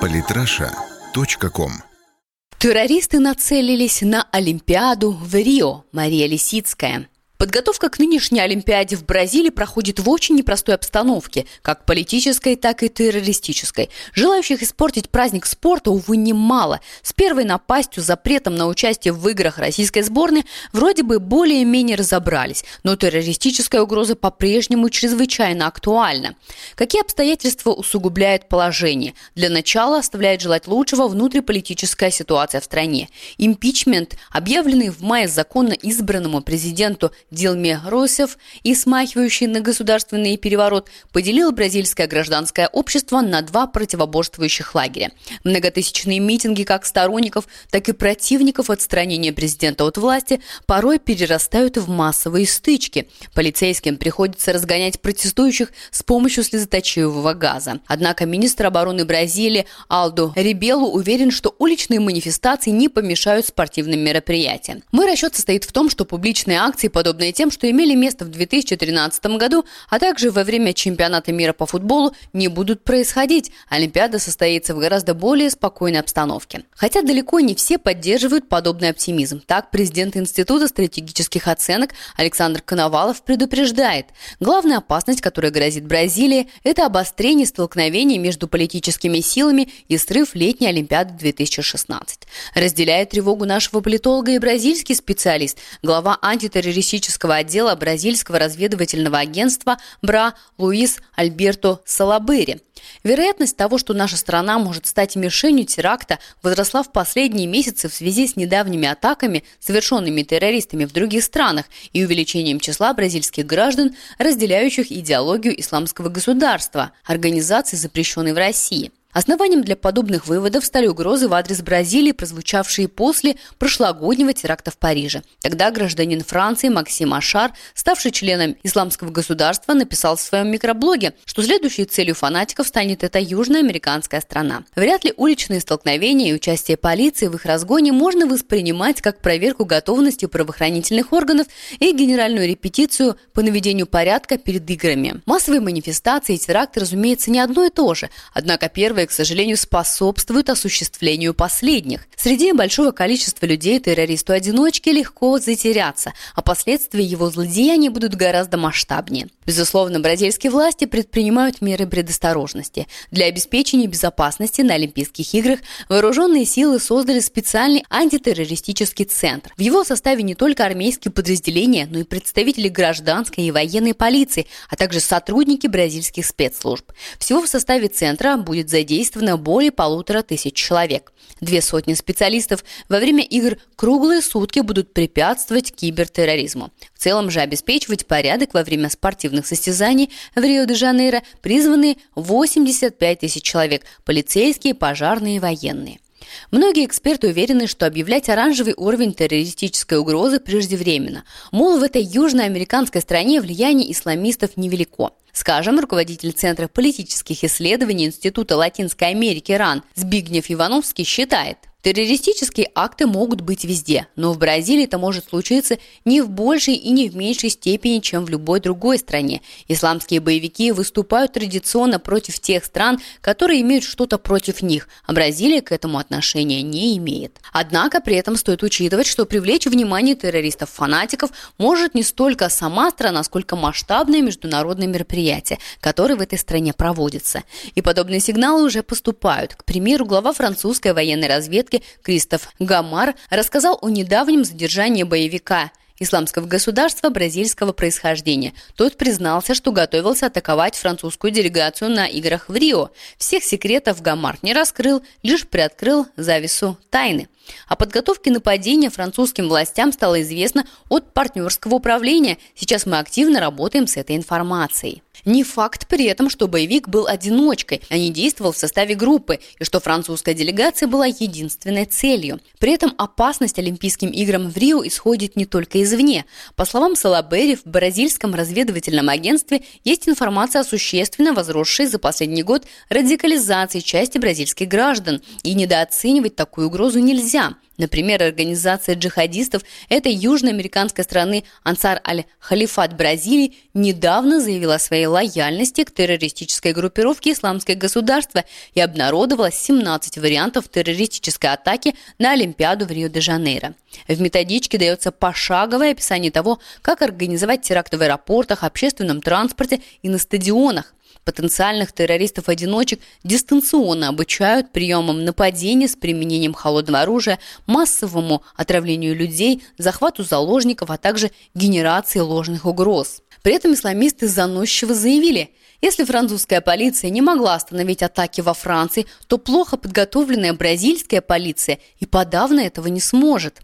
Политраша.ком Террористы нацелились на Олимпиаду в Рио. Мария Лисицкая. Подготовка к нынешней Олимпиаде в Бразилии проходит в очень непростой обстановке, как политической, так и террористической. Желающих испортить праздник спорта, увы, немало. С первой напастью, запретом на участие в играх российской сборной вроде бы более-менее разобрались, но террористическая угроза по-прежнему чрезвычайно актуальна. Какие обстоятельства усугубляют положение? Для начала оставляет желать лучшего внутриполитическая ситуация в стране. Импичмент, объявленный в мае законно избранному президенту Дилме Росев и смахивающий на государственный переворот, поделил бразильское гражданское общество на два противоборствующих лагеря. Многотысячные митинги как сторонников, так и противников отстранения президента от власти порой перерастают в массовые стычки. Полицейским приходится разгонять протестующих с помощью слезоточивого газа. Однако министр обороны Бразилии Алдо Рибелу уверен, что уличные манифестации не помешают спортивным мероприятиям. Мой расчет состоит в том, что публичные акции, подобные подобные тем, что имели место в 2013 году, а также во время чемпионата мира по футболу, не будут происходить. Олимпиада состоится в гораздо более спокойной обстановке. Хотя далеко не все поддерживают подобный оптимизм. Так, президент Института стратегических оценок Александр Коновалов предупреждает. Главная опасность, которая грозит Бразилии, это обострение столкновений между политическими силами и срыв летней Олимпиады 2016. Разделяет тревогу нашего политолога и бразильский специалист, глава антитеррористического аналитического отдела бразильского разведывательного агентства БРА Луис Альберто Салабери. Вероятность того, что наша страна может стать мишенью теракта, возросла в последние месяцы в связи с недавними атаками, совершенными террористами в других странах и увеличением числа бразильских граждан, разделяющих идеологию исламского государства, организации, запрещенной в России – Основанием для подобных выводов стали угрозы в адрес Бразилии, прозвучавшие после прошлогоднего теракта в Париже. Тогда гражданин Франции Максим Ашар, ставший членом исламского государства, написал в своем микроблоге, что следующей целью фанатиков станет эта южноамериканская страна. Вряд ли уличные столкновения и участие полиции в их разгоне можно воспринимать как проверку готовности правоохранительных органов и генеральную репетицию по наведению порядка перед играми. Массовые манифестации и теракты, разумеется, не одно и то же. Однако первое первые, к сожалению, способствуют осуществлению последних. Среди большого количества людей террористу-одиночке легко затеряться, а последствия его злодеяний будут гораздо масштабнее. Безусловно, бразильские власти предпринимают меры предосторожности. Для обеспечения безопасности на Олимпийских играх вооруженные силы создали специальный антитеррористический центр. В его составе не только армейские подразделения, но и представители гражданской и военной полиции, а также сотрудники бразильских спецслужб. Всего в составе центра будет задействовано более полутора тысяч человек. Две сотни специалистов во время игр круглые сутки будут препятствовать кибертерроризму. В целом же обеспечивать порядок во время спортивных состязаний в Рио-де-Жанейро призваны 85 тысяч человек – полицейские, пожарные и военные. Многие эксперты уверены, что объявлять оранжевый уровень террористической угрозы преждевременно. Мол, в этой южноамериканской стране влияние исламистов невелико. Скажем, руководитель Центра политических исследований Института Латинской Америки РАН Збигнев Ивановский считает, Террористические акты могут быть везде, но в Бразилии это может случиться не в большей и не в меньшей степени, чем в любой другой стране. Исламские боевики выступают традиционно против тех стран, которые имеют что-то против них, а Бразилия к этому отношения не имеет. Однако при этом стоит учитывать, что привлечь внимание террористов-фанатиков может не столько сама страна, сколько масштабное международное мероприятие, которое в этой стране проводится. И подобные сигналы уже поступают. К примеру, глава французской военной разведки Кристоф Гамар рассказал о недавнем задержании боевика исламского государства бразильского происхождения. Тот признался, что готовился атаковать французскую делегацию на играх в Рио. Всех секретов Гамар не раскрыл, лишь приоткрыл завесу тайны. О подготовке нападения французским властям стало известно от партнерского управления. Сейчас мы активно работаем с этой информацией. Не факт при этом, что боевик был одиночкой, а не действовал в составе группы, и что французская делегация была единственной целью. При этом опасность Олимпийским играм в Рио исходит не только извне. По словам Салабери, в бразильском разведывательном агентстве есть информация о существенно возросшей за последний год радикализации части бразильских граждан, и недооценивать такую угрозу нельзя. Например, организация джихадистов этой южноамериканской страны Ансар аль-Халифат Бразилии недавно заявила о своей лояльности к террористической группировке «Исламское государство» и обнародовала 17 вариантов террористической атаки на Олимпиаду в Рио-де-Жанейро. В методичке дается пошаговое описание того, как организовать теракты в аэропортах, общественном транспорте и на стадионах. Потенциальных террористов-одиночек дистанционно обучают приемам нападения с применением холодного оружия, массовому отравлению людей, захвату заложников, а также генерации ложных угроз. При этом исламисты заносчиво заявили, если французская полиция не могла остановить атаки во Франции, то плохо подготовленная бразильская полиция и подавно этого не сможет.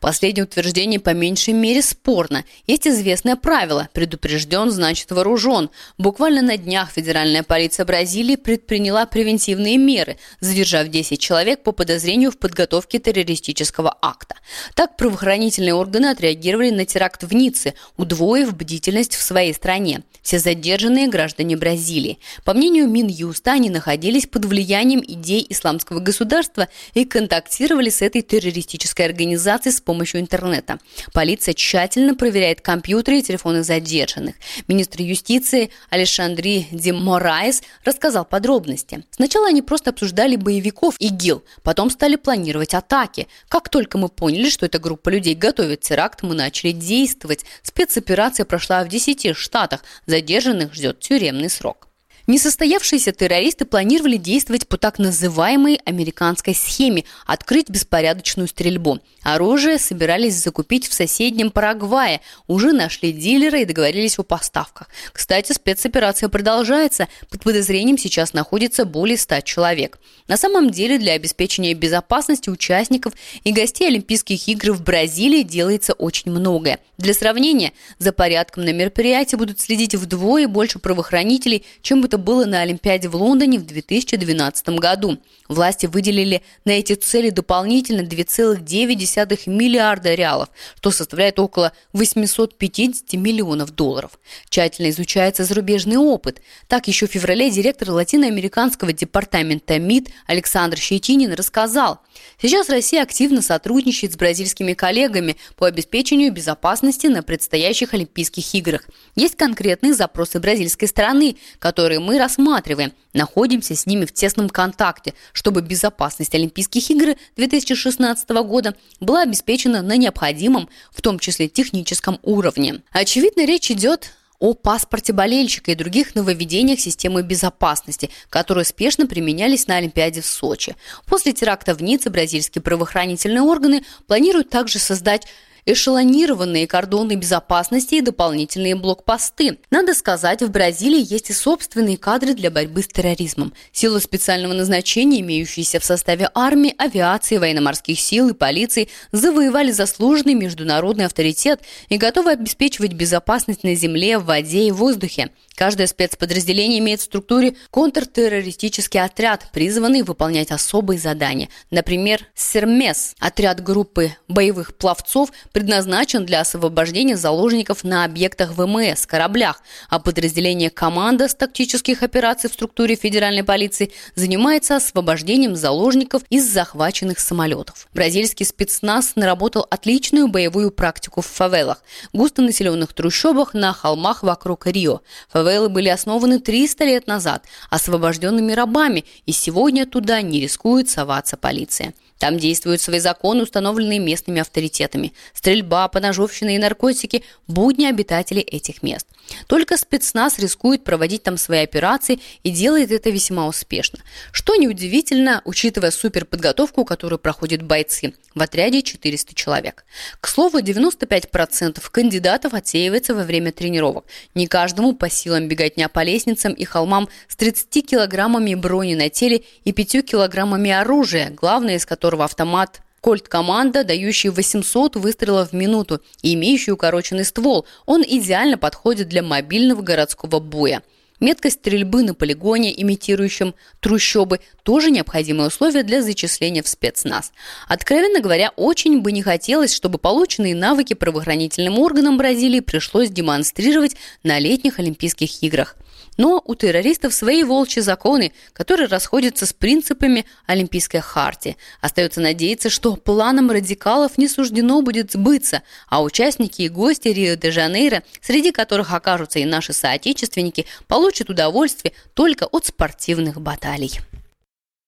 Последнее утверждение по меньшей мере спорно. Есть известное правило «предупрежден, значит вооружен». Буквально на днях федеральная полиция Бразилии предприняла превентивные меры, задержав 10 человек по подозрению в подготовке террористического акта. Так правоохранительные органы отреагировали на теракт в Ницце, удвоив бдительность в своей стране. Все задержанные граждане Бразилии. По мнению Минюста, они находились под влиянием идей исламского государства и контактировали с этой террористической организацией с помощью интернета. Полиция тщательно проверяет компьютеры и телефоны задержанных. Министр юстиции Алешандри Ди Мораес рассказал подробности. Сначала они просто обсуждали боевиков ИГИЛ, потом стали планировать атаки. Как только мы поняли, что эта группа людей готовит теракт, мы начали действовать. Спецоперация прошла в 10 штатах. Задержанных ждет тюремный срок. Несостоявшиеся террористы планировали действовать по так называемой американской схеме – открыть беспорядочную стрельбу. Оружие собирались закупить в соседнем Парагвае, уже нашли дилера и договорились о поставках. Кстати, спецоперация продолжается. Под подозрением сейчас находится более 100 человек. На самом деле для обеспечения безопасности участников и гостей Олимпийских игр в Бразилии делается очень многое. Для сравнения, за порядком на мероприятии будут следить вдвое больше правоохранителей, чем бы это было на Олимпиаде в Лондоне в 2012 году. Власти выделили на эти цели дополнительно 2,9 миллиарда реалов, что составляет около 850 миллионов долларов. Тщательно изучается зарубежный опыт. Так, еще в феврале директор латиноамериканского департамента МИД Александр Щетинин рассказал, сейчас Россия активно сотрудничает с бразильскими коллегами по обеспечению безопасности на предстоящих Олимпийских играх. Есть конкретные запросы бразильской стороны, которые мы рассматриваем. Находимся с ними в тесном контакте, чтобы безопасность Олимпийских игр 2016 года была обеспечена на необходимом, в том числе техническом уровне. Очевидно, речь идет о паспорте болельщика и других нововведениях системы безопасности, которые успешно применялись на Олимпиаде в Сочи. После теракта в Ницце бразильские правоохранительные органы планируют также создать эшелонированные кордоны безопасности и дополнительные блокпосты. Надо сказать, в Бразилии есть и собственные кадры для борьбы с терроризмом. Силы специального назначения, имеющиеся в составе армии, авиации, военно-морских сил и полиции, завоевали заслуженный международный авторитет и готовы обеспечивать безопасность на земле, в воде и в воздухе. Каждое спецподразделение имеет в структуре контртеррористический отряд, призванный выполнять особые задания. Например, Сермес – отряд группы боевых пловцов, предназначен для освобождения заложников на объектах ВМС, кораблях, а подразделение «Команда» с тактических операций в структуре федеральной полиции занимается освобождением заложников из захваченных самолетов. Бразильский спецназ наработал отличную боевую практику в фавелах, густонаселенных трущобах на холмах вокруг Рио. Фавелы были основаны 300 лет назад освобожденными рабами, и сегодня туда не рискует соваться полиция. Там действуют свои законы, установленные местными авторитетами. Стрельба, поножовщина и наркотики – будни обитателей этих мест. Только спецназ рискует проводить там свои операции и делает это весьма успешно. Что неудивительно, учитывая суперподготовку, которую проходят бойцы. В отряде 400 человек. К слову, 95% кандидатов отсеивается во время тренировок. Не каждому по силам беготня по лестницам и холмам с 30 килограммами брони на теле и 5 килограммами оружия, главное из которого автомат Кольт-команда, дающий 800 выстрелов в минуту и имеющий укороченный ствол. Он идеально подходит для мобильного городского боя. Меткость стрельбы на полигоне, имитирующем трущобы, тоже необходимое условие для зачисления в спецназ. Откровенно говоря, очень бы не хотелось, чтобы полученные навыки правоохранительным органам Бразилии пришлось демонстрировать на летних Олимпийских играх. Но у террористов свои волчьи законы, которые расходятся с принципами Олимпийской хартии. Остается надеяться, что планам радикалов не суждено будет сбыться, а участники и гости Рио-де-Жанейро, среди которых окажутся и наши соотечественники, получат удовольствие только от спортивных баталий.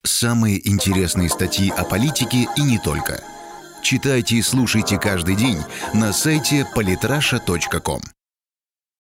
Самые интересные статьи о политике и не только. Читайте и слушайте каждый день на сайте polytrasha.com.